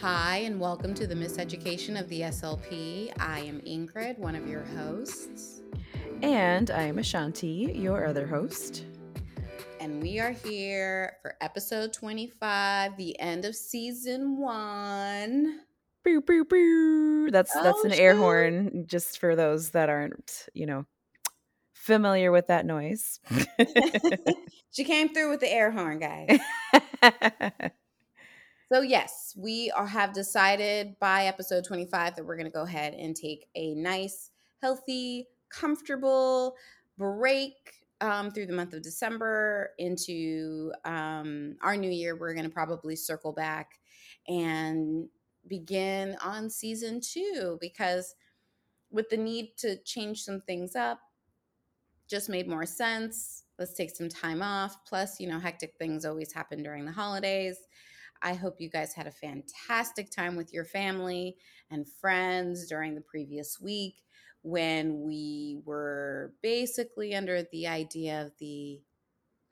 Hi, and welcome to the Miseducation of the SLP. I am Ingrid, one of your hosts. And I am Ashanty, your other host. And we are here for episode 25, the end of season one. Boo, boo, boo. That's oh, that's an oh, air horn just for those that aren't, you know, familiar with that noise. she came through with the air horn, guys. So, yes, we are, have decided by episode 25 that we're going to go ahead and take a nice, healthy, comfortable break um, through the month of December into um, our new year. We're going to probably circle back and begin on season two because with the need to change some things up, just made more sense. Let's take some time off. Plus, you know, hectic things always happen during the holidays. I hope you guys had a fantastic time with your family and friends during the previous week when we were basically under the idea of the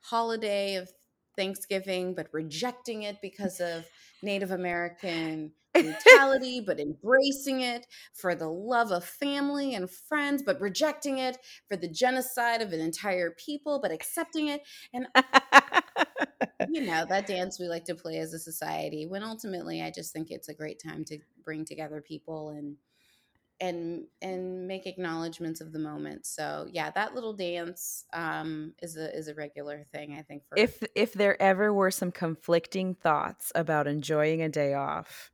holiday of Thanksgiving, but rejecting it because of Native American brutality, but embracing it for the love of family and friends, but rejecting it for the genocide of an entire people, but accepting it. And you know that dance we like to play as a society when ultimately i just think it's a great time to bring together people and and and make acknowledgments of the moment. So yeah that little dance um is a is a regular thing i think for if if there ever were some conflicting thoughts about enjoying a day off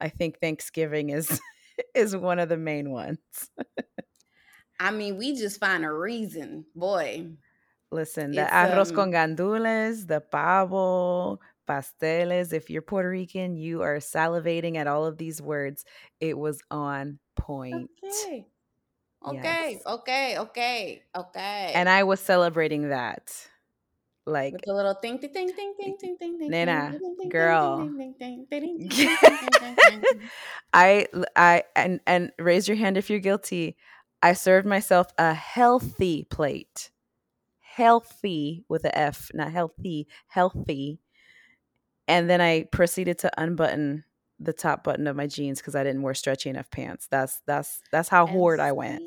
i think thanksgiving is is one of the main ones. I mean we just find a reason boy Listen, the it's, arroz um, con gandules, the pavo, pasteles. If you're Puerto Rican, you are salivating at all of these words. It was on point. Okay. Okay, yes. okay, okay, okay. And I was celebrating that. Like with a little thing, thing, thing, thing, thing, thing, thing, Nana, girl. I, I, and and raise your hand if you're guilty. I served myself a healthy plate healthy with a F, not healthy, healthy. And then I proceeded to unbutton the top button of my jeans because I didn't wear stretchy enough pants. That's that's that's how and hoard see, I went.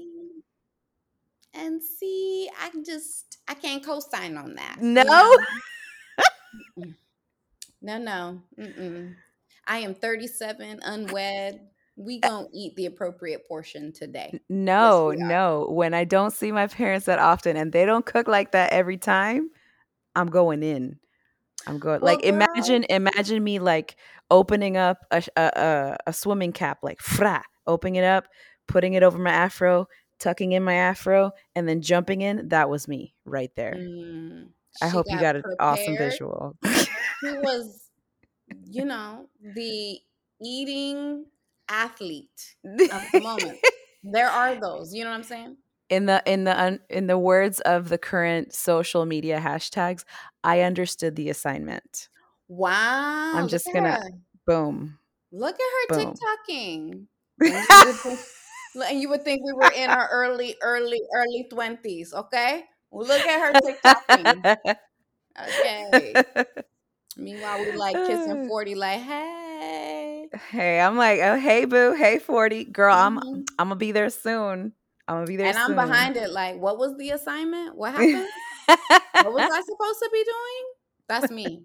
And see, I just I can't co-sign on that. No. no, no. Mm-mm. I am 37, unwed we don't eat the appropriate portion today. No, yes, no. When I don't see my parents that often and they don't cook like that every time, I'm going in. I'm going well, like girl. imagine imagine me like opening up a, a a swimming cap like fra, opening it up, putting it over my afro, tucking in my afro, and then jumping in. That was me right there. Mm, I hope you got prepared. an awesome visual. He was, you know, the eating athlete of the moment. there are those. You know what I'm saying? In the in the in the words of the current social media hashtags, I understood the assignment. Wow! I'm just gonna boom. Look at her boom. TikToking. and you would think we were in our early, early, early twenties. Okay, look at her TikToking. okay. Meanwhile, we like kissing forty, like, hey. Hey, I'm like, oh hey boo, hey 40. Girl, mm-hmm. I'm I'm gonna be there soon. I'm gonna be there and soon. I'm behind it, like, what was the assignment? What happened? what was I supposed to be doing? That's me.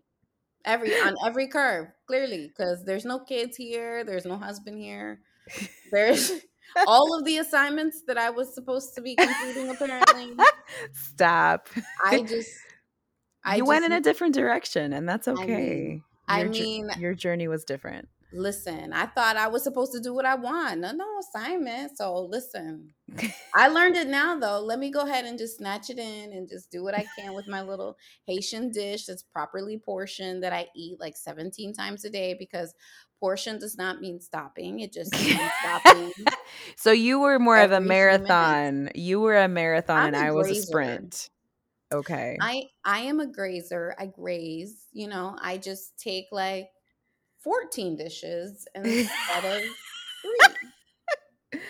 Every on every curve, clearly, because there's no kids here, there's no husband here. There's all of the assignments that I was supposed to be completing, apparently. Stop. I just I you just, went in a different direction, and that's okay. I mean, your, I mean, your journey was different. Listen, I thought I was supposed to do what I want. No, no assignment. So listen, I learned it now though. Let me go ahead and just snatch it in and just do what I can with my little Haitian dish that's properly portioned that I eat like 17 times a day because portion does not mean stopping. It just means stopping. so you were more of a marathon. You were a marathon I'm and a I was a sprint. Okay. I I am a grazer. I graze, you know. I just take like 14 dishes instead of three.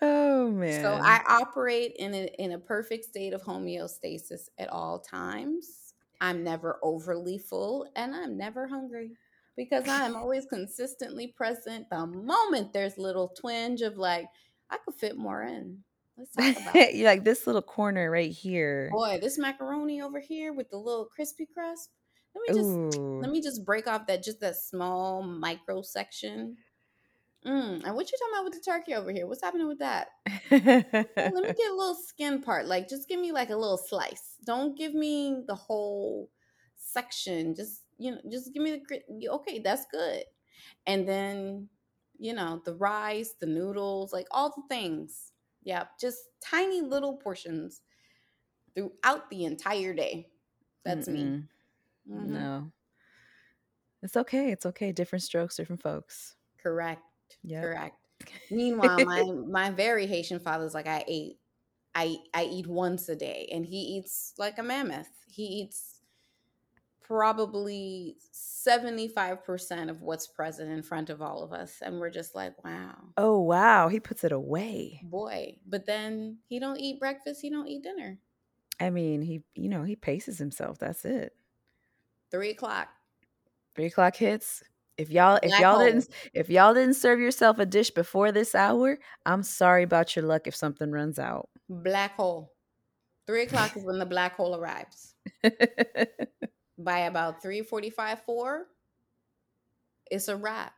Oh man. So I operate in a in a perfect state of homeostasis at all times. I'm never overly full and I'm never hungry. because I am always consistently present. The moment there's a little twinge of like, I could fit more in. Let's talk about. You're like this little corner right here. Boy, this macaroni over here with the little crispy crust. Let me just Ooh. let me just break off that just that small micro section. Mm, and what you talking about with the turkey over here? What's happening with that? Let me get a little skin part. Like, just give me like a little slice. Don't give me the whole section. Just you know, just give me the grit. Okay, that's good. And then you know the rice, the noodles, like all the things. Yeah, just tiny little portions throughout the entire day. That's me. Mm-mm. Mhm. No. It's okay. It's okay. Different strokes, different folks. Correct. Yeah. Correct. Meanwhile, my my very Haitian father's like I ate, I I eat once a day, and he eats like a mammoth. He eats probably seventy five percent of what's present in front of all of us, and we're just like, wow, Oh wow, he puts it away. boy. But then he don't eat breakfast. He don't eat dinner. I mean, he you know he paces himself. That's it. Three o'clock. Three o'clock hits. If y'all if Black y'all hole. didn't if y'all didn't serve yourself a dish before this hour, I'm sorry about your luck if something runs out. Black hole. Three o'clock is when the black hole arrives. By about three forty five, four, it's a wrap,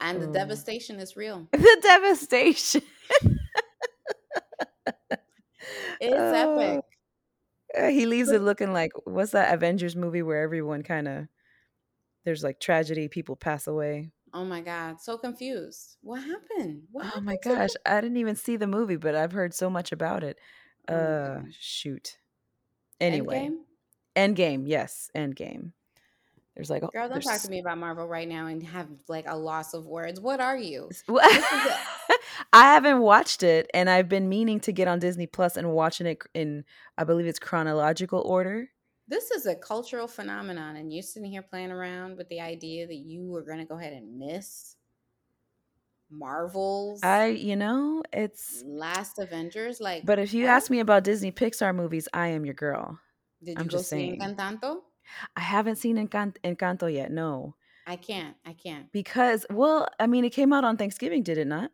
and the Oh. devastation is real. the devastation. It's oh. epic. Uh, he leaves it looking like what's that Avengers movie where everyone kind of there's like tragedy, people pass away. Oh my god, so confused. What happened? What Oh happened my to gosh, I didn't even see the movie, but I've heard so much about it. Oh Uh, shoot. Anyway, Endgame? Endgame, yes, Endgame. There's like Girl, don't talk to me about Marvel right now and have like a loss of words. What are you? Well, This is a- I haven't watched it, and I've been meaning to get on Disney Plus and watching it in, I believe it's chronological order. This is a cultural phenomenon, and you're sitting here playing around with the idea that you were going to go ahead and miss Marvel's I, you know, it's. last Avengers. Like, But if you ask me about Disney Pixar movies, I am your girl. did you I'm go just see saying. Encanto? I haven't seen Encan- Encanto yet, no, I can't. I can't. because well, I mean, it came out on Thanksgiving, did it not?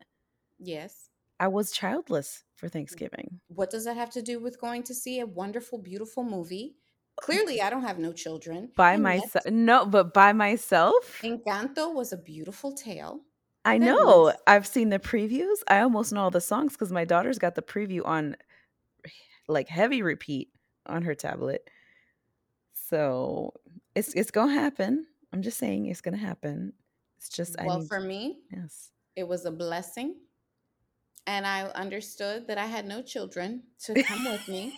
Yes. I was childless for Thanksgiving. What does that have to do with going to see a wonderful, beautiful movie? Uh, Clearly, uh, I don't have no children. By and yet myself, no, but by myself. Encanto was a beautiful tale. I that know. was- I've seen the previews. I almost know all the songs because my daughter's got the preview on like heavy repeat on her tablet. So it's it's gonna happen. I'm just saying it's gonna happen. It's just I well, need for me, yes. it was a blessing. And I understood that I had no children to come with me.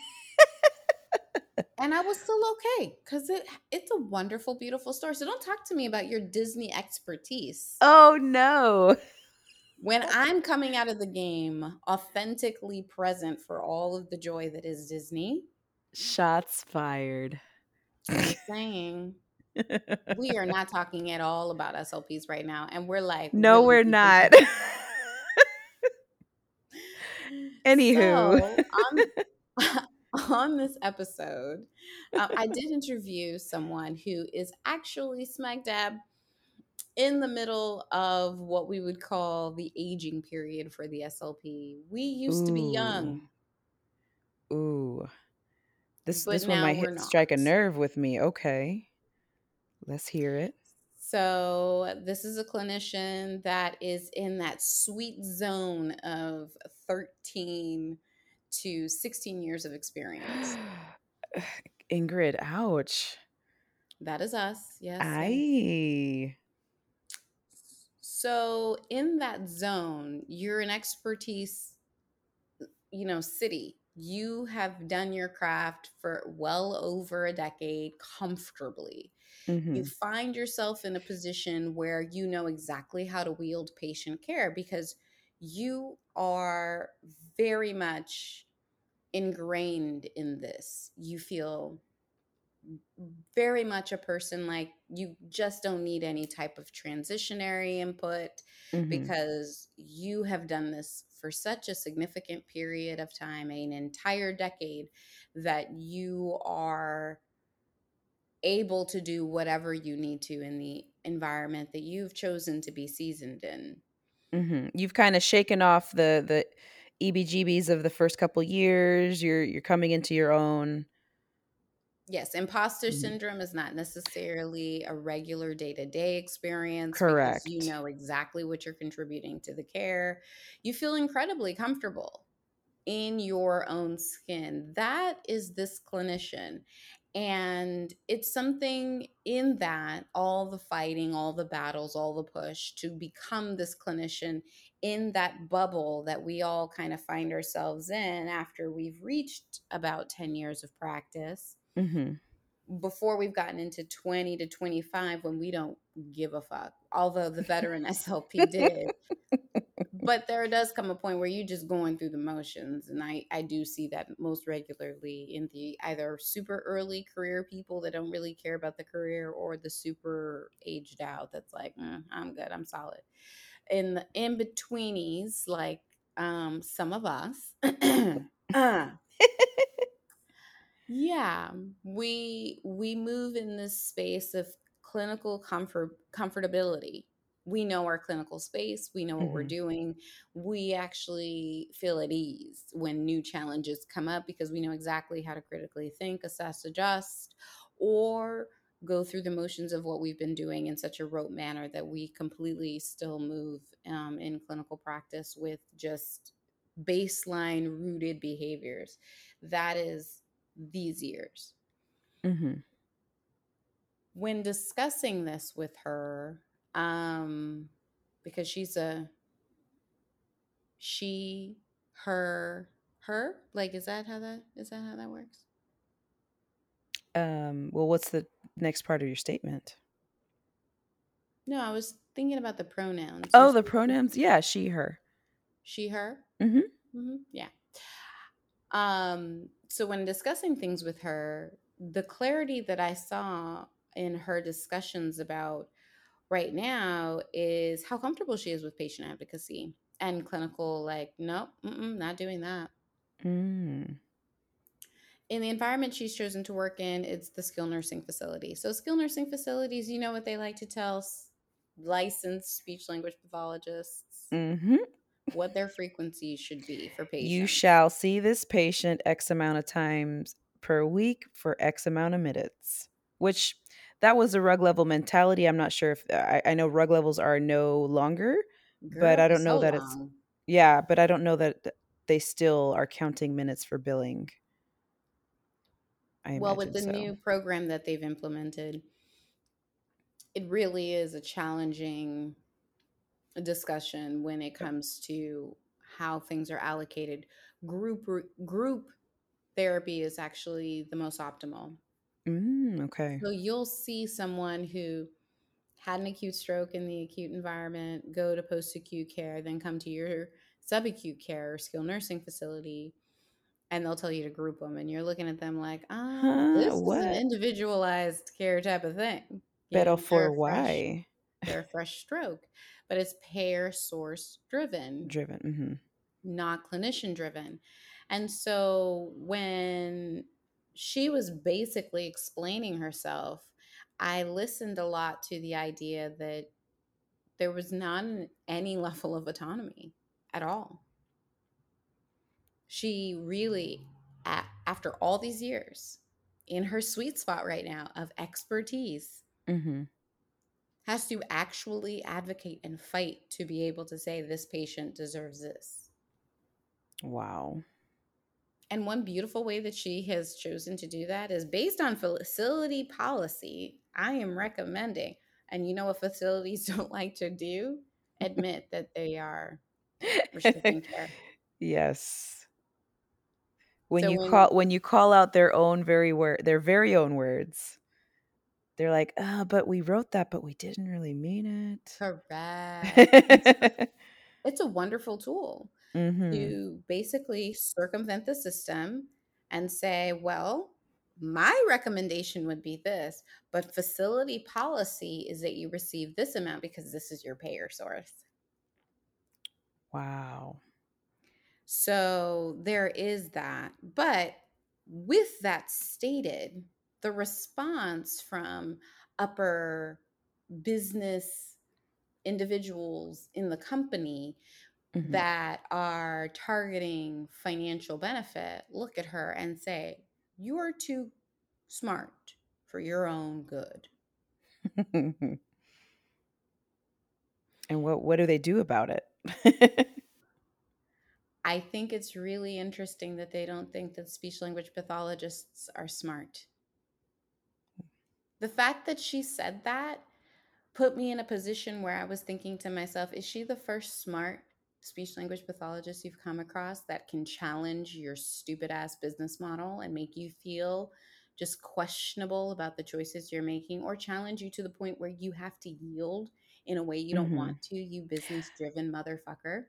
and I was still okay because it, it's a wonderful, beautiful story. So don't talk to me about your Disney expertise. Oh no. When I'm coming out of the game authentically present for all of the joy that is Disney, Shots fired. Saying we are not talking at all about SLPs right now. And we're like, no, really we're not. Anywho. So, on, on this episode, uh, I did interview someone who is actually smack dab in the middle of what we would call the aging period for the SLP. We used to be young. Ooh. This But this one might hit, strike a nerve with me. Okay. Let's hear it. So, this is a clinician that is in that sweet zone of 13 to 16 years of experience. Ingrid, ouch. That is us. Yes. yes. I So, in that zone, you're an expertise, you know, city. You have done your craft for well over a decade comfortably. mhm. You find yourself in a position where you know exactly how to wield patient care because you are very much ingrained in this. You feel very much a person like you just don't need any type of transitionary input Mhm. because you have done this for such a significant period of time, an entire decade, that you are able to do whatever you need to in the environment that you've chosen to be seasoned in. hmm You've kind of shaken off the the EBGBs of the first couple years. You're you're coming into your own. Yes, imposter Mhm. syndrome is not necessarily a regular day to day experience Correct. you know exactly what you're contributing to the care. You feel incredibly comfortable in your own skin. That is this clinician. And it's something in that, all the fighting, all the battles, all the push to become this clinician in that bubble that we all kind of find ourselves in after we've reached about 10 years of practice hmm before we've gotten into 20 to 25 when we don't give a fuck although the veteran slp did. But there does come a point where you're just going through the motions and i i do see that most regularly in the either super early career people that don't really care about the career or the super aged out that's like "Mm, i'm good i'm solid. In the in betweenies like um some of us uh, yeah, we we move in this space of clinical comfort comfortability. We know our clinical space, we know what we're Mhm. doing. We actually feel at ease when new challenges come up because we know exactly how to critically think, assess, adjust, or go through the motions of what we've been doing in such a rote manner that we completely still move um, in clinical practice with just baseline rooted behaviors. That is these years. hmm When discussing this with her, um, because she's a she, her, her, like is that how that is that how that works? Um, well, what's the next part of your statement? No, I was thinking about the pronouns. Oh, the pronouns. Yeah, she, her. She, her. Mm-hmm. mm-hmm. Yeah. Um, so when discussing things with her, the clarity that I saw in her discussions about right now is how comfortable she is with patient advocacy and clinical, like, nope, mm-mm, not doing that. Mm. In the environment she's chosen to work in, it's the skilled nursing facility. So, skilled nursing facilities, you know what they like to tell licensed speech language pathologists hmm what their frequency should be for patients. You shall see this patient X amount of times per week for X amount of minutes, which that was a RUG level mentality. I'm not sure if I, I know RUG levels are no longer, but I don't know so that it's, yeah, but I don't know that they still are counting minutes for billing. I Well, with the so. new program that they've implemented, it really is a challenging discussion when it comes to how things are allocated. Group group therapy is actually the most optimal. Mm, okay. So you'll see someone who had an acute stroke in the acute environment, go to post acute care, then come to your subacute care or skilled nursing facility, and they'll tell you to group them. And you're looking at them like, um, Huh? this is an individualized care type of thing. They're for fresh, why? they're a fresh stroke, but it's payer source driven Driven. hmm not clinician driven. And so when she was basically explaining herself, I listened a lot to the idea that there was not any level of autonomy at all. She really, after all these years, in her sweet spot right now of expertise, hmm has to actually advocate and fight to be able to say this patient deserves this. Wow. And one beautiful way that she has chosen to do that is based on facility policy. I am recommending, and you know what facilities don't like to do? Admit that they are restricting care. yes. When So you when call when you call out their own very word their very own words, they're like, "Oh, but we wrote that, but we didn't really mean it. correct, it's a wonderful tool hmm to basically circumvent the system and say, well, my recommendation would be this, but facility policy is that you receive this amount because this is your payer source. Wow. So there is that. But with that stated, the response from upper business individuals in the company mm-hmm. that are targeting financial benefit look at her and say, You are too smart for your own good. and what what do they do about it? I think it's really interesting that they don't think that speech language pathologists are smart. The fact that she said that put me in a position where I was thinking to myself, is she the first smart speech language pathologist you've come across that can challenge your stupid ass business model and make you feel just questionable about the choices you're making or challenge you to the point where you have to yield in a way you don't mm-hmm. want to, you business driven motherfucker.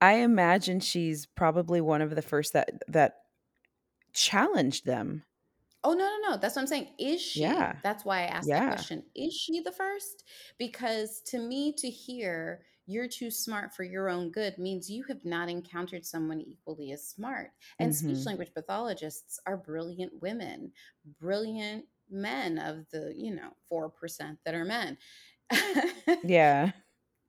I imagine she's probably one of the first that that challenged them. Oh no, no, no. That's what I'm saying. Is she? Yeah. That's why I asked yeah. that question. Is she the first? Because to me, to hear you're too smart for your own good means you have not encountered someone equally as smart. And speech mm-hmm. language pathologists are brilliant women, brilliant men of the, you know, 4% that are men. yeah.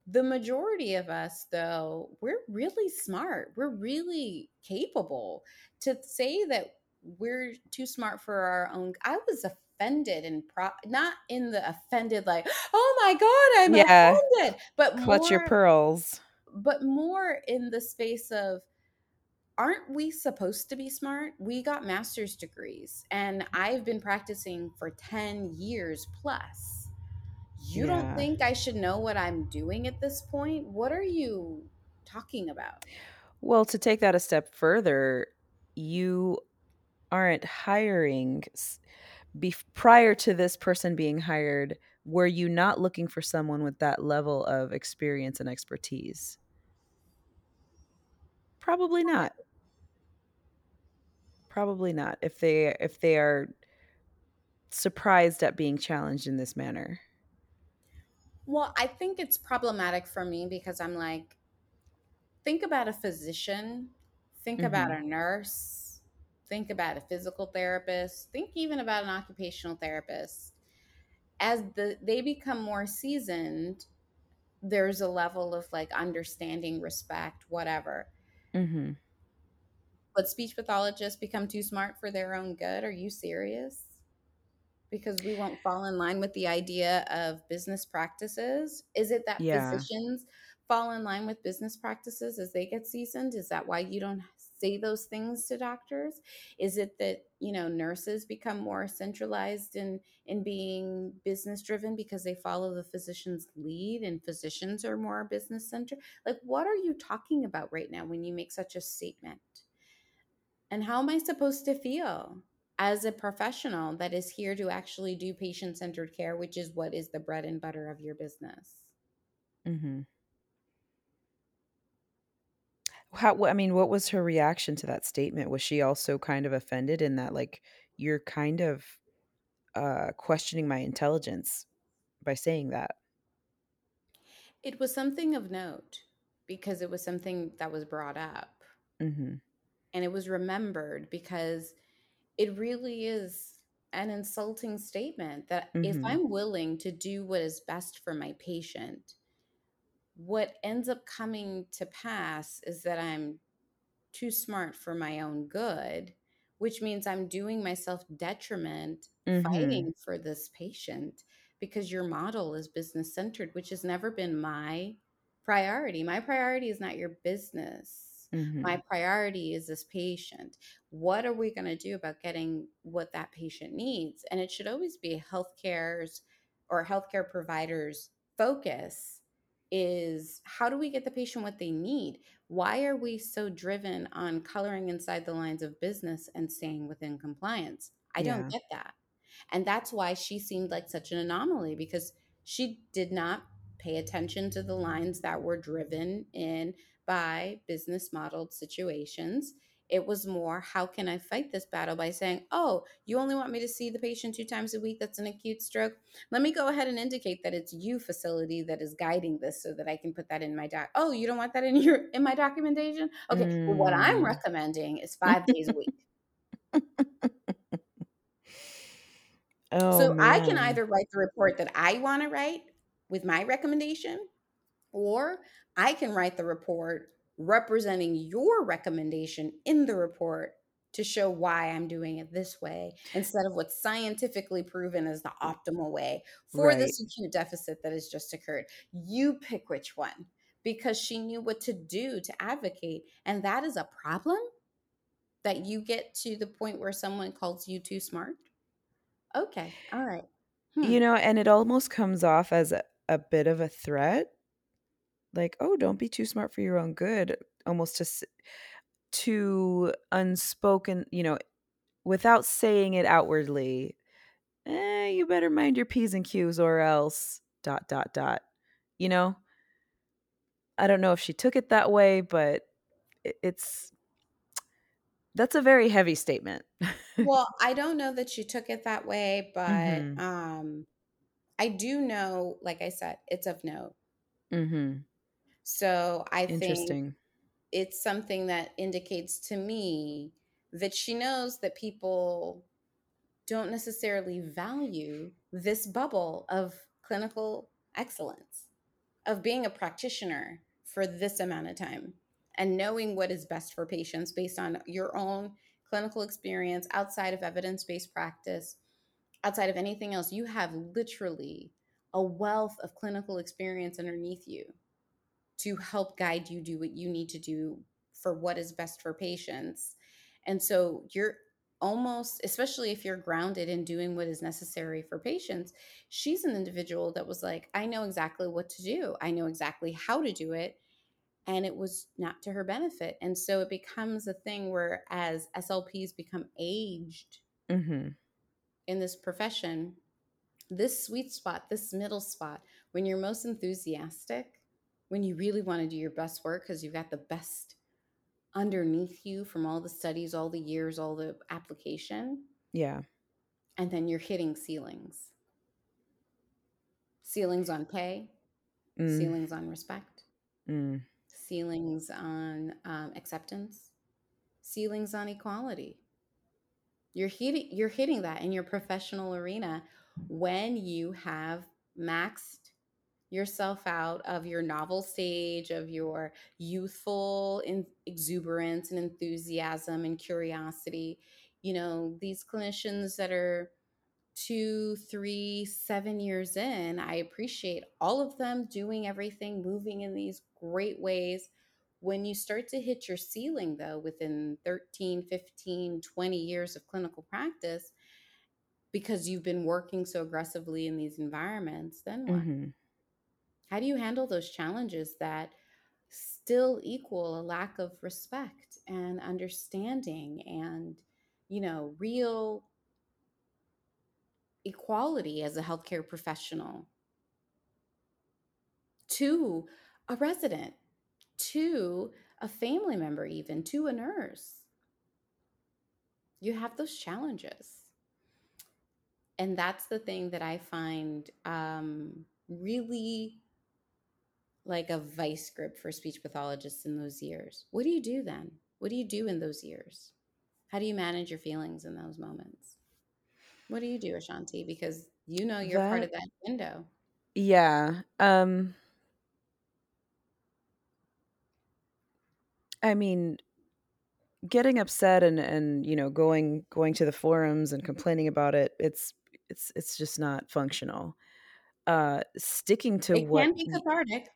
The majority of us, though, we're really smart. We're really capable. To say that we're too smart for our own, I was offended and pro- not in the offended, like, oh my God, I'm yeah. offended, but clutch more, your pearls. But more in the space of, aren't we supposed to be smart? We got master's degrees, and I've been practicing for 10 years plus you yeah. don't think I should know what I'm doing at this point? What are you talking about? Well, to take that a step further, you aren't hiring be- prior to this person being hired were you not looking for someone with that level of experience and expertise? Probably not. Probably not if they if they are surprised at being challenged in this manner. Well, I think it's problematic for me because I'm like, think about a physician, think mm-hmm. about a nurse, think about a physical therapist, think even about an occupational therapist. As the they become more seasoned, there's a level of like understanding, respect, whatever. Mm-hmm. But speech pathologists become too smart for their own good. Are you serious? because we won't fall in line with the idea of business practices? Is it that yeah. physicians fall in line with business practices as they get seasoned? Is that why you don't say those things to doctors? Is it that, you know, nurses become more centralized in in being business driven because they follow the physician's lead and physicians are more business centered? Like what are you talking about right now when you make such a statement? And how am I supposed to feel? as a professional that is here to actually do patient centered care, which is what is the bread and butter of your business. Mm-hmm. How, I mean, what was her reaction to that statement? Was she also kind of offended in that, like, you're kind of uh, questioning my intelligence by saying that? It was something of note because it was something that was brought up. Mm-hmm. And it was remembered because it really is an insulting statement that mm-hmm. if I'm willing to do what is best for my patient, what ends up coming to pass is that I'm too smart for my own good, which means I'm doing myself detriment mm-hmm. fighting for this patient because your model is business centered, which has never been my priority. My priority is not your business. Mm-hmm. My priority is this patient. What are we going to do about getting what that patient needs? And it should always be healthcare's or healthcare providers' focus is how do we get the patient what they need? Why are we so driven on coloring inside the lines of business and staying within compliance? I yeah. don't get that. And that's why she seemed like such an anomaly because she did not pay attention to the lines that were driven in by business modeled situations. It was more, how can I fight this battle by saying, oh, you only want me to see the patient two times a week that's an acute stroke? Let me go ahead and indicate that it's you facility that is guiding this so that I can put that in my doc. Oh, you don't want that in your in my documentation? Okay. Mm. Well, what I'm mm. recommending is five days a week. Oh So I can either write the report that I want to write with my recommendation, or I can write the report representing your recommendation in the report to show why I'm doing it this way instead of what's scientifically proven as the optimal way for Right. this acute deficit that has just occurred. You pick which one because she knew what to do to advocate. And that is a problem that you get to the point where someone calls you too smart. Okay. All right. Hmm. You know, and it almost comes off as a, a bit of a threat. Like, oh, don't be too smart for your own good. Almost to to unspoken, you know, without saying it outwardly. Eh, you better mind your p's and q's or else. Dot dot dot. You know, I don't know if she took it that way, but it's that's a very heavy statement. Well, I don't know that she took it that way, but mhm. um I do know, like I said, it's of note. Mhm. So I think it's something that indicates to me that she knows that people don't necessarily value this bubble of clinical excellence, of being a practitioner for this amount of time and knowing what is best for patients based on your own clinical experience outside of evidence based practice, outside of anything else. You have literally a wealth of clinical experience underneath you to help guide you do what you need to do for what is best for patients. And so you're almost, especially if you're grounded in doing what is necessary for patients, she's an individual that was like, I know exactly what to do, I know exactly how to do it. And it was not to her benefit. And so it becomes a thing where, as SLPs become aged Mhm. in this profession, this sweet spot, this middle spot, when you're most enthusiastic, when you really want to do your best work because you've got the best underneath you from all the studies, all the years, all the application, Yeah. and then you're hitting ceilings. Ceilings on pay, Mm. ceilings on respect, Mm. ceilings on um, acceptance, ceilings on equality. You're hitting you're hitting that in your professional arena when you have maxed yourself out of your novel stage of your youthful exuberance and enthusiasm and curiosity. You know these clinicians that are two three seven years in i appreciate all of them doing everything moving in these great ways. When you start to hit your ceiling though within 13 15 20 years of clinical practice because you've been working so aggressively in these environments then what? Mhm. How do you handle those challenges that still equal a lack of respect and understanding and, you know, real equality as a healthcare professional to a resident, to a family member, even to a nurse? You have those challenges. And that's the thing that I find um, really like a vice grip for speech pathologists in those years. What do you do then? What do you do in those years? How do you manage your feelings in those moments? What do you do, Ashanty? Because you know you're part of that window. yeah. Um I mean, getting upset and and you know, going going to the forums and complaining about it, it's it's it's just not functional. Uh sticking to It what can be cathartic.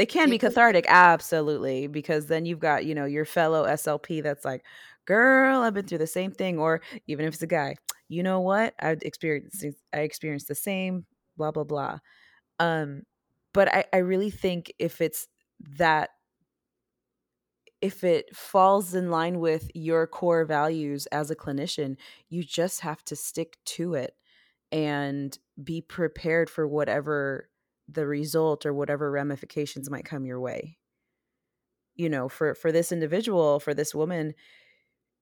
It can be cathartic, absolutely, because then you've got, you know, your fellow SLP that's like, "Girl, I've been through the same thing," or even if it's a guy, "You know what? I've experienced I experienced the same, blah blah blah." Um, but I I really think if it's that if it falls in line with your core values as a clinician, you just have to stick to it and be prepared for whatever the result or whatever ramifications might come your way. You know for for this individual for this woman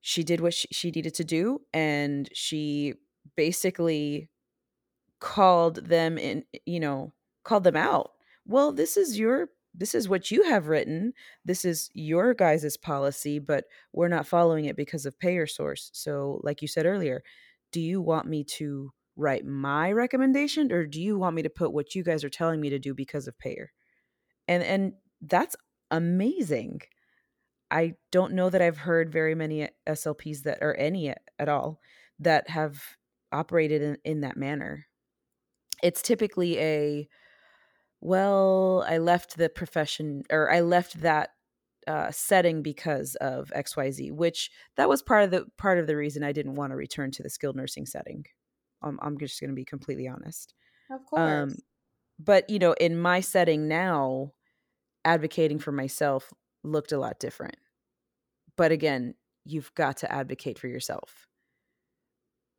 she did what she, she needed to do and she basically called them in you know called them out. Well this is your this is what you have written. This is your guys' policy but we're not following it because of payer source. So like you said earlier do you want me to write my recommendation or do you want me to put what you guys are telling me to do because of payer? And and that's amazing. I don't know that i've heard very many slps that are any at all that have operated in, in that manner. It's typically a well i left the profession or i left that uh, setting because of xyz which that was part of the part of the reason i didn't want to return to the skilled nursing setting um, i'm just going to be completely honest. Of course. um, but you know in my setting now advocating for myself looked a lot different. But again you've got to advocate for yourself.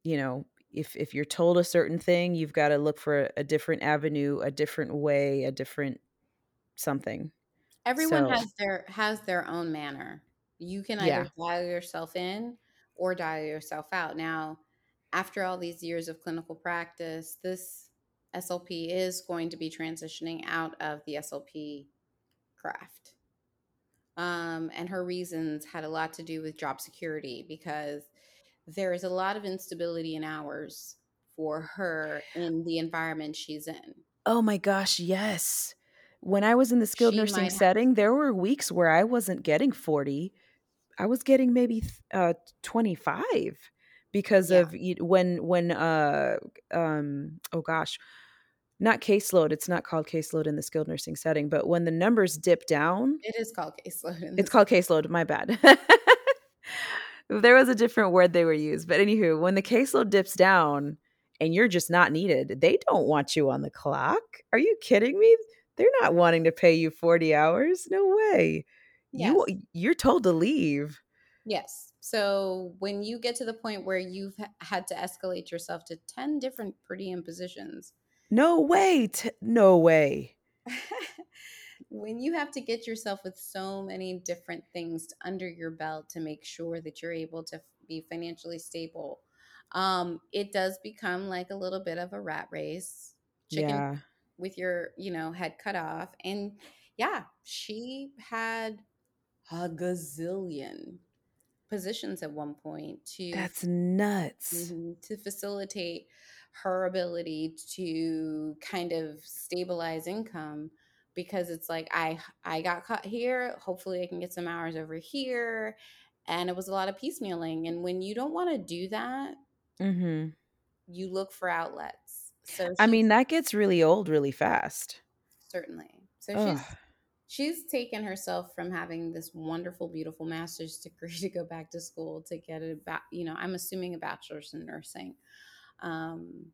You know if if you're told a certain thing you've got to look for a different avenue a different way a different something. Everyone so, has their has their own manner. You can either yeah. dial yourself in or dial yourself out. Now after all these years of clinical practice this slp is going to be transitioning out of the slp craft um, and her reasons had a lot to do with job security because there is a lot of instability in hours for her in the environment she's in. Oh my gosh, yes. When I was in the skilled she nursing setting, have- there were weeks where I wasn't getting 40. I was getting maybe uh 25 because yeah. of when when uh um oh gosh, not caseload. It's not called caseload in the skilled nursing setting, but when the numbers dip down, it is called caseload. It's called caseload. My bad. there was a different word they were used. But anywho, when the caseload dips down and you're just not needed, they don't want you on the clock. Are you kidding me? They're not wanting to pay you 40 hours. No way. Yes. You you're told to leave. Yes. So when you get to the point where you've had to escalate yourself to 10 different diem positions. No way. T- no way. when you have to get yourself with so many different things under your belt to make sure that you're able to be financially stable um, it does become like a little bit of a rat race chicken yeah. with your you know head cut off and yeah she had a gazillion positions at one point to that's nuts mm-hmm, to facilitate her ability to kind of stabilize income because it's like I I got caught here, hopefully I can get some hours over here, and it was a lot of piecemealing. And when you don't want to do that, mm-hmm. you look for outlets. So I mean that gets really old really fast. Certainly. So Ugh. she's she's taken herself from having this wonderful, beautiful master's degree to go back to school to get a ba- you know I'm assuming a bachelor's in nursing. Um,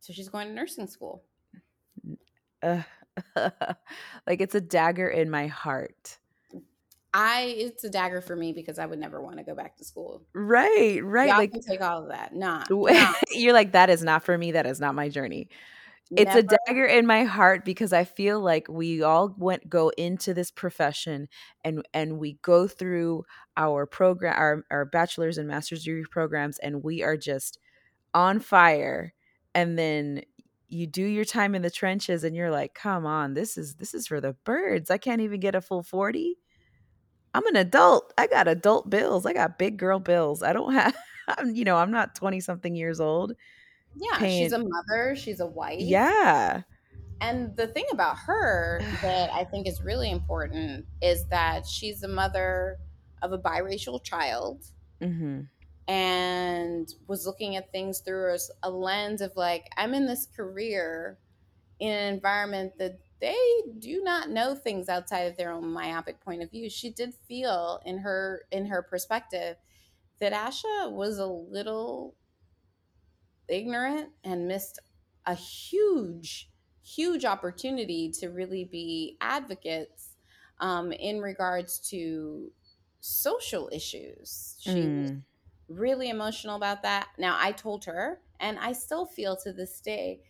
so she's going to nursing school. Uh, like it's a dagger in my heart. I it's a dagger for me because I would never want to go back to school. Right, right. Y'all like take all of that. Not. You're like that is not for me. That is not my journey. Never. It's a dagger in my heart because I feel like we all went go into this profession and and we go through our program our our bachelor's and master's degree programs and we are just on fire. And then you do your time in the trenches and you're like come on this is this is for the birds. I can't even get a full 40 i'm an adult. I got adult bills. I got big girl bills. I don't have i'm you know i'm not 20 something years old yeah she's a mother she's a wife. Yeah. And the thing about her that i think is really important is that she's a mother of a biracial child mm-hmm. and was looking at things through a, a lens of like, I'm in this career in an environment that they do not know things outside of their own myopic point of view. She did feel in her in her perspective that ASHA was a little ignorant and missed a huge, huge opportunity to really be advocates um, in regards to social issues. She mm really emotional about that. Now, I told her, and I still feel to this day,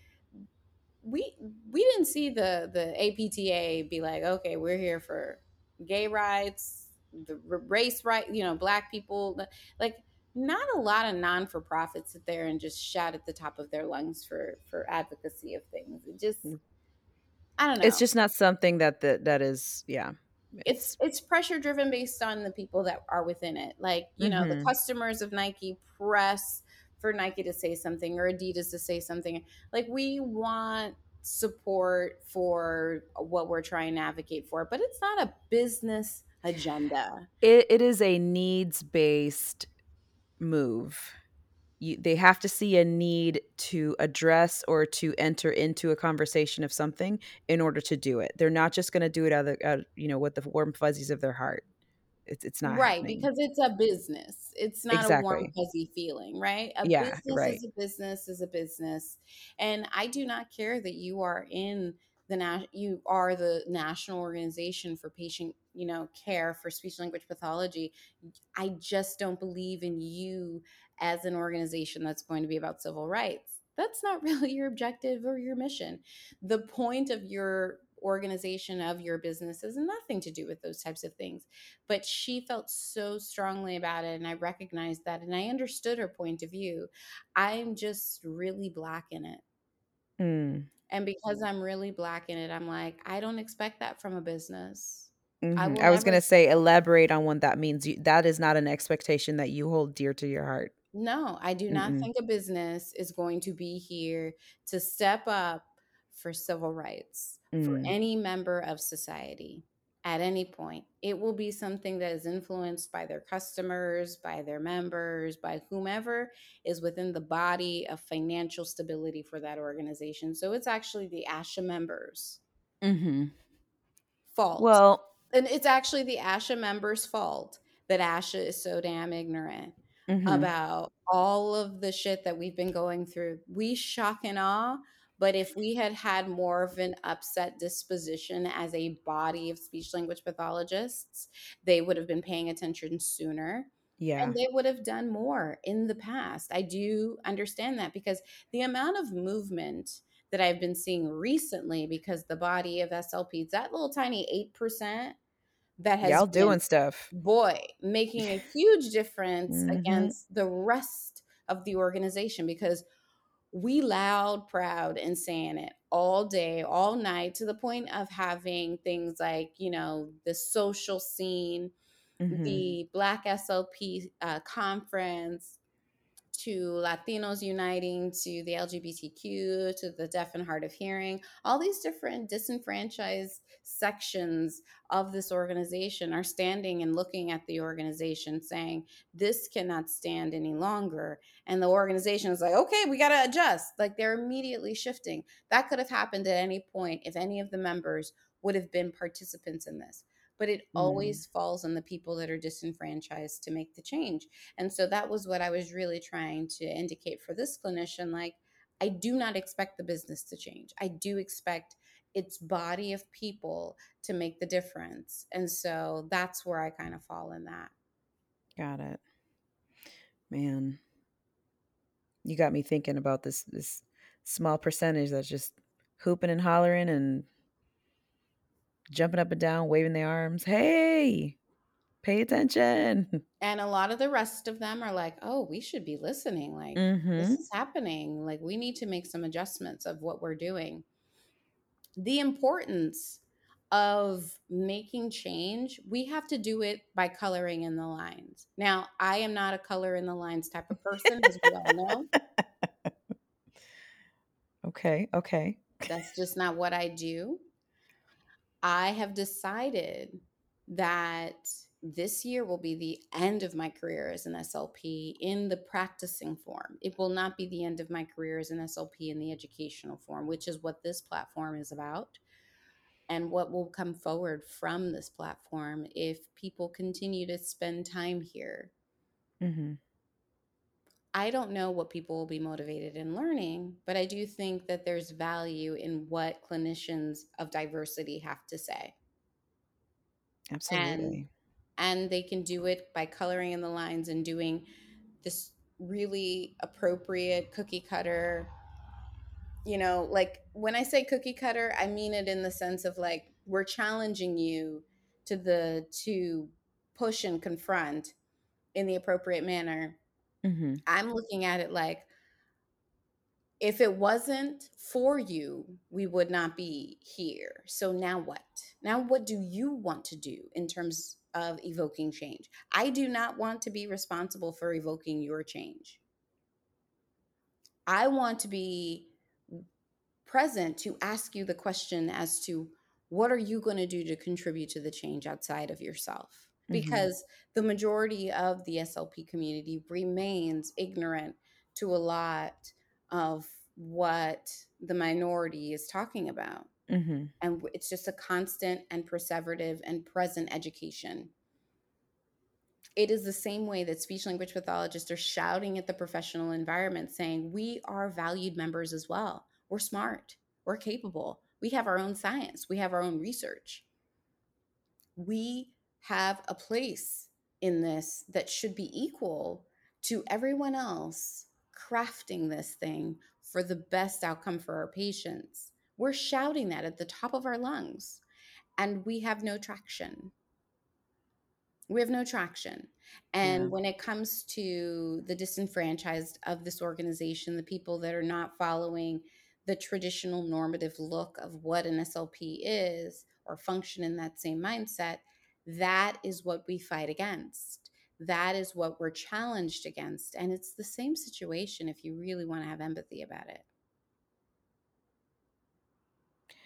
we we didn't see the the APTA be like, okay, we're here for gay rights, the race right, you know, black people, like not a lot of non for profits sit there and just shout at the top of their lungs for for advocacy of things. It just mm. I don't know. It's just not something that that that is yeah it's it's pressure driven based on the people that are within it like you know mm-hmm. the customers of nike press for Nike to say something or Adidas to say something. Like we want support for what we're trying to advocate for, but it's not a business agenda. It, it is a needs based move. You, they have to see a need to address or to enter into a conversation of something in order to do it. They're not just going to do it out of, out, you know, with the warm fuzzies of their heart. It's it's not right happening. because it's a business. It's not Exactly. a warm fuzzy feeling, right? A Yeah, business right. is a business is a business, and I do not care that you are in the na- you are the national organization for patient you know care for speech language pathology. I just don't believe in you as an organization that's going to be about civil rights. That's not really your objective or your mission. The point of your organization of your business has nothing to do with those types of things but she felt so strongly about it and i recognized that and i understood her point of view i'm just really black in it Mm, and because i'm really black in it i'm like i don't expect that from a business mhm. will I was never- going to say, elaborate on what that means. You, that is not an expectation that you hold dear to your heart. no i do not Mm-mm. think a business is going to be here to step up for civil rights for Mm. any member of society at any point. It will be something that is influenced by their customers, by their members, by whomever is within the body of financial stability for that organization. So it's actually the ASHA members' mm-hmm. fault. Well, and it's actually the ASHA members' fault that ASHA is so damn ignorant mhm. about all of the shit that we've been going through. We shock and awe, but if we had had more of an upset disposition as a body of speech language pathologists, they would have been paying attention sooner yeah. and they would have done more in the past. I do understand that because the amount of movement that I've been seeing recently because the body of SLPs, that little tiny 8% that has Y'all been doing stuff. boy, making a huge difference Mhm. against the rest of the organization because we loud, proud, and saying it all day, all night, to the point of having things like, you know, the social scene, Mhm. the Black SLP uh, conference, to Latinos Uniting, to the LGBTQ, to the deaf and hard of hearing, all these different disenfranchised sections of this organization are standing and looking at the organization saying, this cannot stand any longer. And the organization is like, okay, we got to adjust. Like they're immediately shifting. That could have happened at any point if any of the members would have been participants in this. But it Mm. always falls on the people that are disenfranchised to make the change. And so that was what I was really trying to indicate for this clinician. Like, I do not expect the business to change. I do expect its body of people to make the difference. And so that's where I kind of fall in that. Got it. Man. You got me thinking about this this small percentage that's just hooping and hollering and jumping up and down, waving their arms. Hey, pay attention. And a lot of the rest of them are like, oh, we should be listening. Like, hmm this is happening. Like, we need to make some adjustments of what we're doing. The importance of making change, we have to do it by coloring in the lines. Now, I am not a color in the lines type of person, as we all know. Okay, okay. That's just not what I do. I have decided that this year will be the end of my career as an SLP in the practicing form. It will not be the end of my career as an SLP in the educational form, which is what this platform is about and what will come forward from this platform if people continue to spend time here. hmm I don't know what people will be motivated in learning, but I do think that there's value in what clinicians of diversity have to say. Absolutely. And they can do it by coloring in the lines and doing this really appropriate cookie cutter. You know, like when I say cookie cutter, I mean it in the sense of like we're challenging you to the to push and confront in the appropriate manner hmm I'm looking at it like if it wasn't for you, we would not be here. So now what? Now, what do you want to do in terms of evoking change? I do not want to be responsible for evoking your change. I want to be present to ask you the question as to what are you going to do to contribute to the change outside of yourself? Mhm. Because the majority of the SLP community remains ignorant to a lot of what the minority is talking about. Mhm. And it's just a constant and perseverative and present education. It is the same way that speech language pathologists are shouting at the professional environment saying, We are valued members as well. We're smart, we're capable, we have our own science, we have our own research. We have a place in this that should be equal to everyone else crafting this thing for the best outcome for our patients. We're shouting that at the top of our lungs, and we have no traction. We have no traction. And Yeah. when it comes to the disenfranchised of this organization, the people that are not following the traditional normative look of what an SLP is or function in that same mindset, that is what we fight against. That is what we're challenged against. And it's the same situation if you really want to have empathy about it.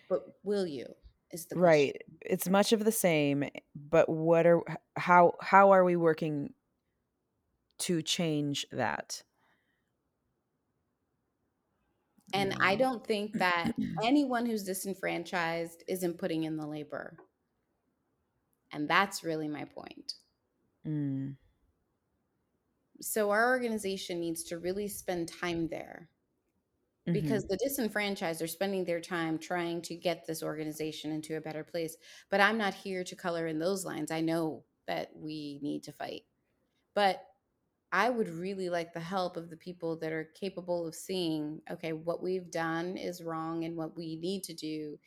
But will you? Is the question. Right. It's much of the same, eh, but what are how how are we working to change that? And I don't think that anyone who's disenfranchised isn't putting in the labor. And that's really my point. Mm. So our organization needs to really spend time there Mhm. because the disenfranchised are spending their time trying to get this organization into a better place. But I'm not here to color in those lines. I know that we need to fight. But I would really like the help of the people that are capable of seeing, okay, what we've done is wrong and what we need to do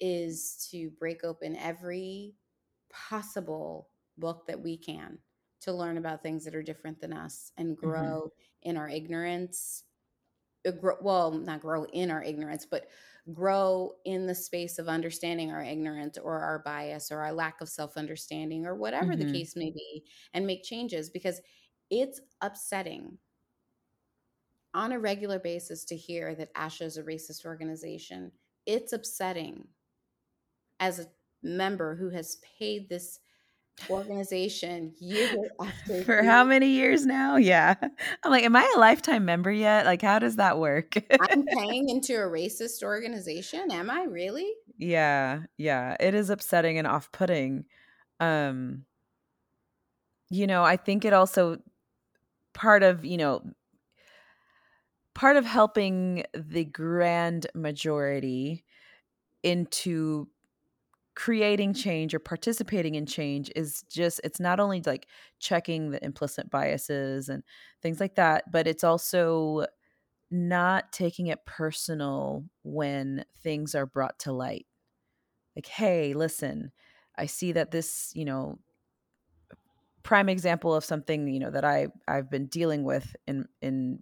is to break open every possible book that we can to learn about things that are different than us and grow in our ignorance. uh, Well, not grow in our ignorance, but grow in the space of understanding our ignorance or our bias or our lack of self understanding or whatever the Mhm. case may be and make changes because it's upsetting on a regular basis to hear that ASHA is a racist organization. It's upsetting as a member who has paid this organization year after For year. how many years now? Yeah. I'm like, am I a lifetime member yet? Like, how does that work? I'm paying into a racist organization. Am I really? yeah, yeah. It is upsetting and off-putting. Um, you know, I think it also part of, you know, part of helping the grand majority into creating change or participating in change is just it's not only like checking the implicit biases and things like that but it's also not taking it personal when things are brought to light. Like hey listen i see that this you know prime example of something you know that i i've been dealing with in in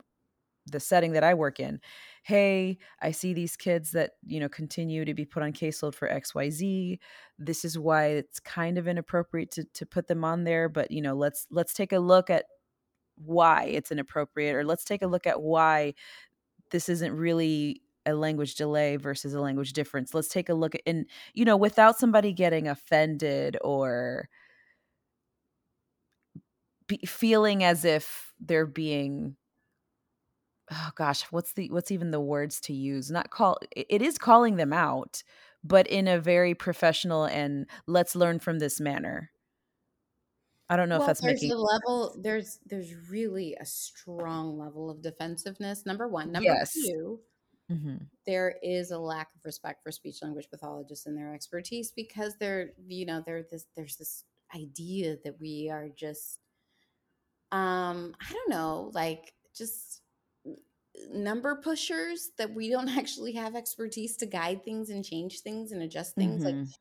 the setting that I work in. Hey, I see these kids that, you know, continue to be put on caseload for XYZ. This is why it's kind of inappropriate to to put them on there, but you know, let's let's take a look at why it's inappropriate or let's take a look at why this isn't really a language delay versus a language difference. Let's take a look at and you know, without somebody getting offended or be, feeling as if they're being oh gosh what's the what's even the words to use not call it is calling them out but in a very professional and let's learn from this manner i don't know if that's there's making a level, there's there's really a strong level of defensiveness. Number one. Number yes two, Mhm. there is a lack of respect for speech language pathologists and their expertise because they're, you know, there this there's this idea that we are just um, I don't know, like just number pushers that we don't actually have expertise to guide things and change things and adjust things. Like Mhm.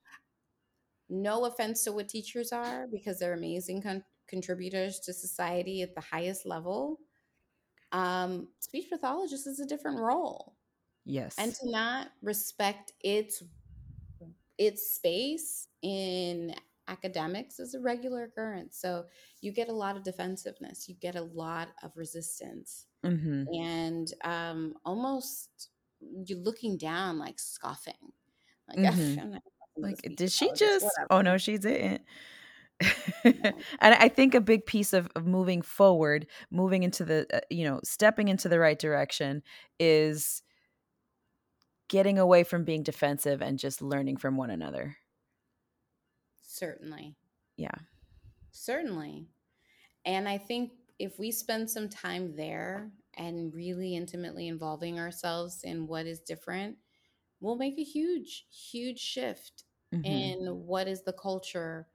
no offense to what teachers are because they're amazing con- contributors to society at the highest level. Um, speech pathologist is a different role, yes and to not respect its its space in academics is a regular occurrence. So you get a lot of defensiveness, you get a lot of resistance, Mm-hmm. and um, almost you're looking down, like scoffing. Like, Mhm. I'm not listening to Like, did she just? pathologist, Oh no, she didn't. And I think a big piece of, of moving forward, moving into the, uh, you know, stepping into the right direction is getting away from being defensive and just learning from one another. Certainly. Yeah. Certainly. And I think if we spend some time there and really intimately involving ourselves in what is different, we'll make a huge, huge shift Mhm. in what is the culture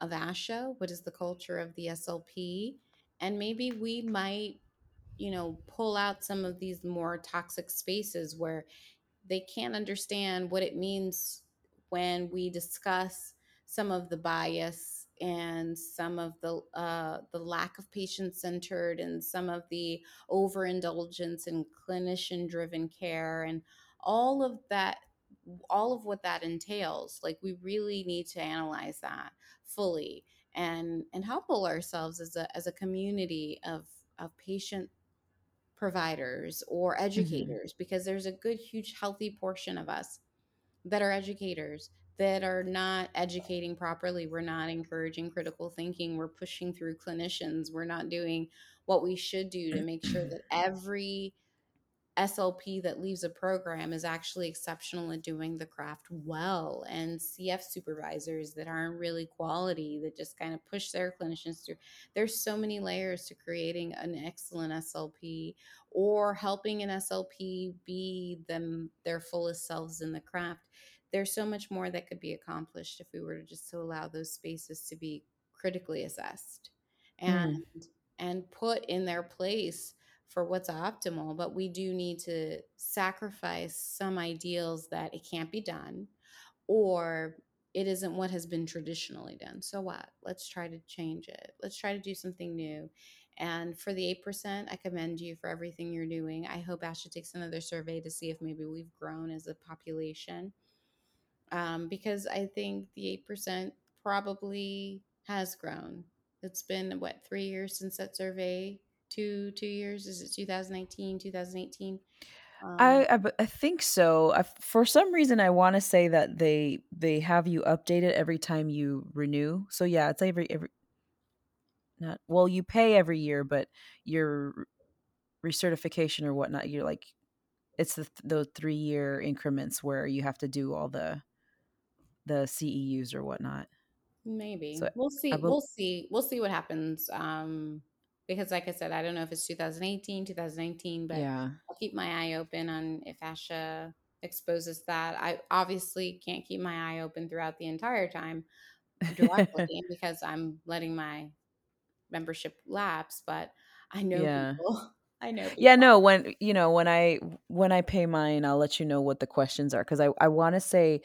of ASHA, what is the culture of the SLP, and maybe we might, you know, pull out some of these more toxic spaces where they can't understand what it means when we discuss some of the bias and some of the uh, the lack of patient centered and some of the overindulgence in clinician driven care and all of that all of what that entails like we really need to analyze that fully and and humble ourselves as a as a community of of patient providers or educators mm-hmm. because there's a good huge healthy portion of us that are educators that are not educating properly we're not encouraging critical thinking we're pushing through clinicians we're not doing what we should do to make sure that every SLP that leaves a program is actually exceptional at doing the craft well, and CF supervisors that aren't really quality that just kind of push their clinicians through. There's so many layers to creating an excellent SLP or helping an SLP be them their fullest selves in the craft. There's so much more that could be accomplished if we were to just to allow those spaces to be critically assessed and mm. and put in their place for what's optimal, but we do need to sacrifice some ideals that it can't be done or it isn't what has been traditionally done. So what? Let's try to change it. Let's try to do something new. And for the 8%, I commend you for everything you're doing. I hope ASHA takes another survey to see if maybe we've grown as a population. Um, because I think the 8% probably has grown. It's been, what, three years since that survey two two years is it 2019 2018 um, I, I, I think so. I, for some reason, I want to say that they they have you updated every time you renew. So yeah, it's every every not well, you pay every year, but your recertification or whatnot, you're like it's the the three year increments where you have to do all the the CEUs or whatnot. Maybe so we'll see. Be- we'll see. We'll see what happens. Um, because like I said, I don't know if it's 2018, 2019, but yeah. I'll keep my eye open on if ASHA exposes that. I obviously can't keep my eye open throughout the entire time directly because I'm letting my membership lapse, but I know yeah. people. I know. People. Yeah, no, when you know, when I when I pay mine, I'll let you know what the questions are because I, I wanna say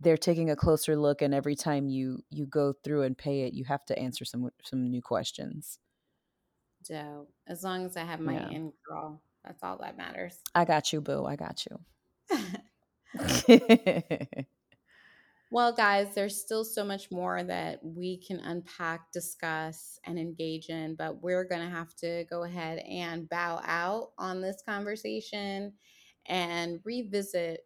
they're taking a closer look and every time you you go through and pay it, you have to answer some some new questions. So as long as I have my yeah. in girl, that's all that matters. I got you, boo. I got you. well, guys, there's still so much more that we can unpack, discuss, and engage in, but we're going to have to go ahead and bow out on this conversation and revisit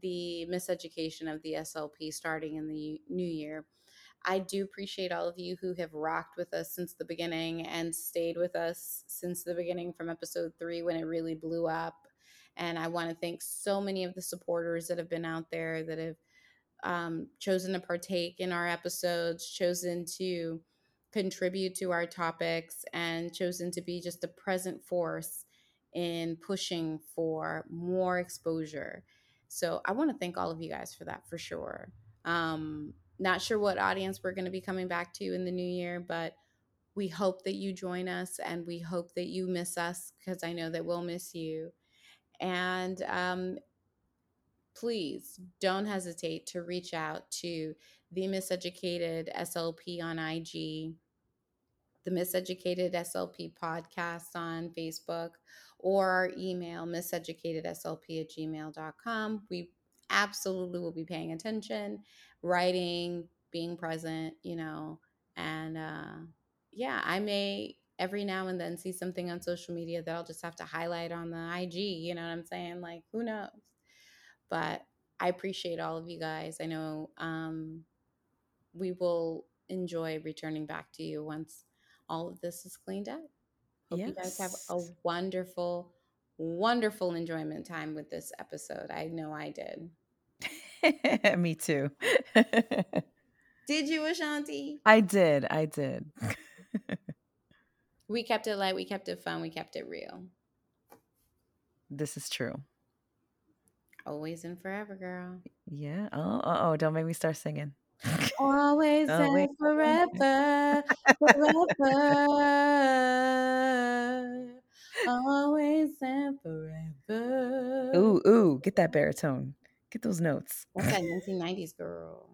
the miseducation of the SLP starting in the new year. I do appreciate all of you who have rocked with us since the beginning and stayed with us since the beginning from episode three when it really blew up. And I want to thank so many of the supporters that have been out there that have um, chosen to partake in our episodes, chosen to contribute to our topics, and chosen to be just a present force in pushing for more exposure. So I want to thank all of you guys for that for sure. Um, not sure what audience we're going to be coming back to in the new year, but we hope that you join us and we hope that you miss us because I know that we'll miss you. And um, please don't hesitate to reach out to the Miseducated SLP on IG, the Miseducated SLP podcast on Facebook, or our email, miseducatedslp at gmail.com. We absolutely will be paying attention, writing, being present, you know, and uh, yeah, I may every now and then see something on social media that I'll just have to highlight on the IG. You know what I'm saying? Like, who knows? But I appreciate all of you guys. I know um, we will enjoy returning back to you once all of this is cleaned up. Hope you guys have a wonderful, wonderful enjoyment time with this episode. I know I did. Me too. did you, Ashanty? I did. I did. we kept it light. We kept it fun. We kept it real. This is true. Always and forever, girl. Yeah. Oh, oh, don't make me start singing. Always oh, and forever, forever. Always and forever. Ooh, ooh, get that baritone. Get those notes. That's that 1990s girl.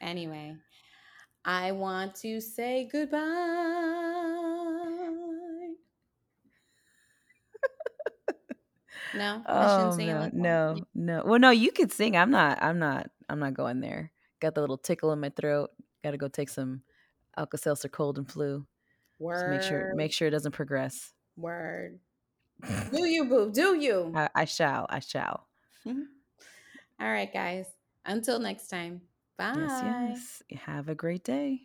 anyway, I want to say goodbye. No, oh, no, like no, no. Well, no, you could sing. I'm not. I'm not. I'm not going there. Got the little tickle in my throat. Got to go take some Alka Seltzer cold and flu. Word. make sure make sure it doesn't progress. Word. do you, boo? Do you? I, I shall. I shall. All right, guys. Until next time. Bye. Yes, yes. Have a great day.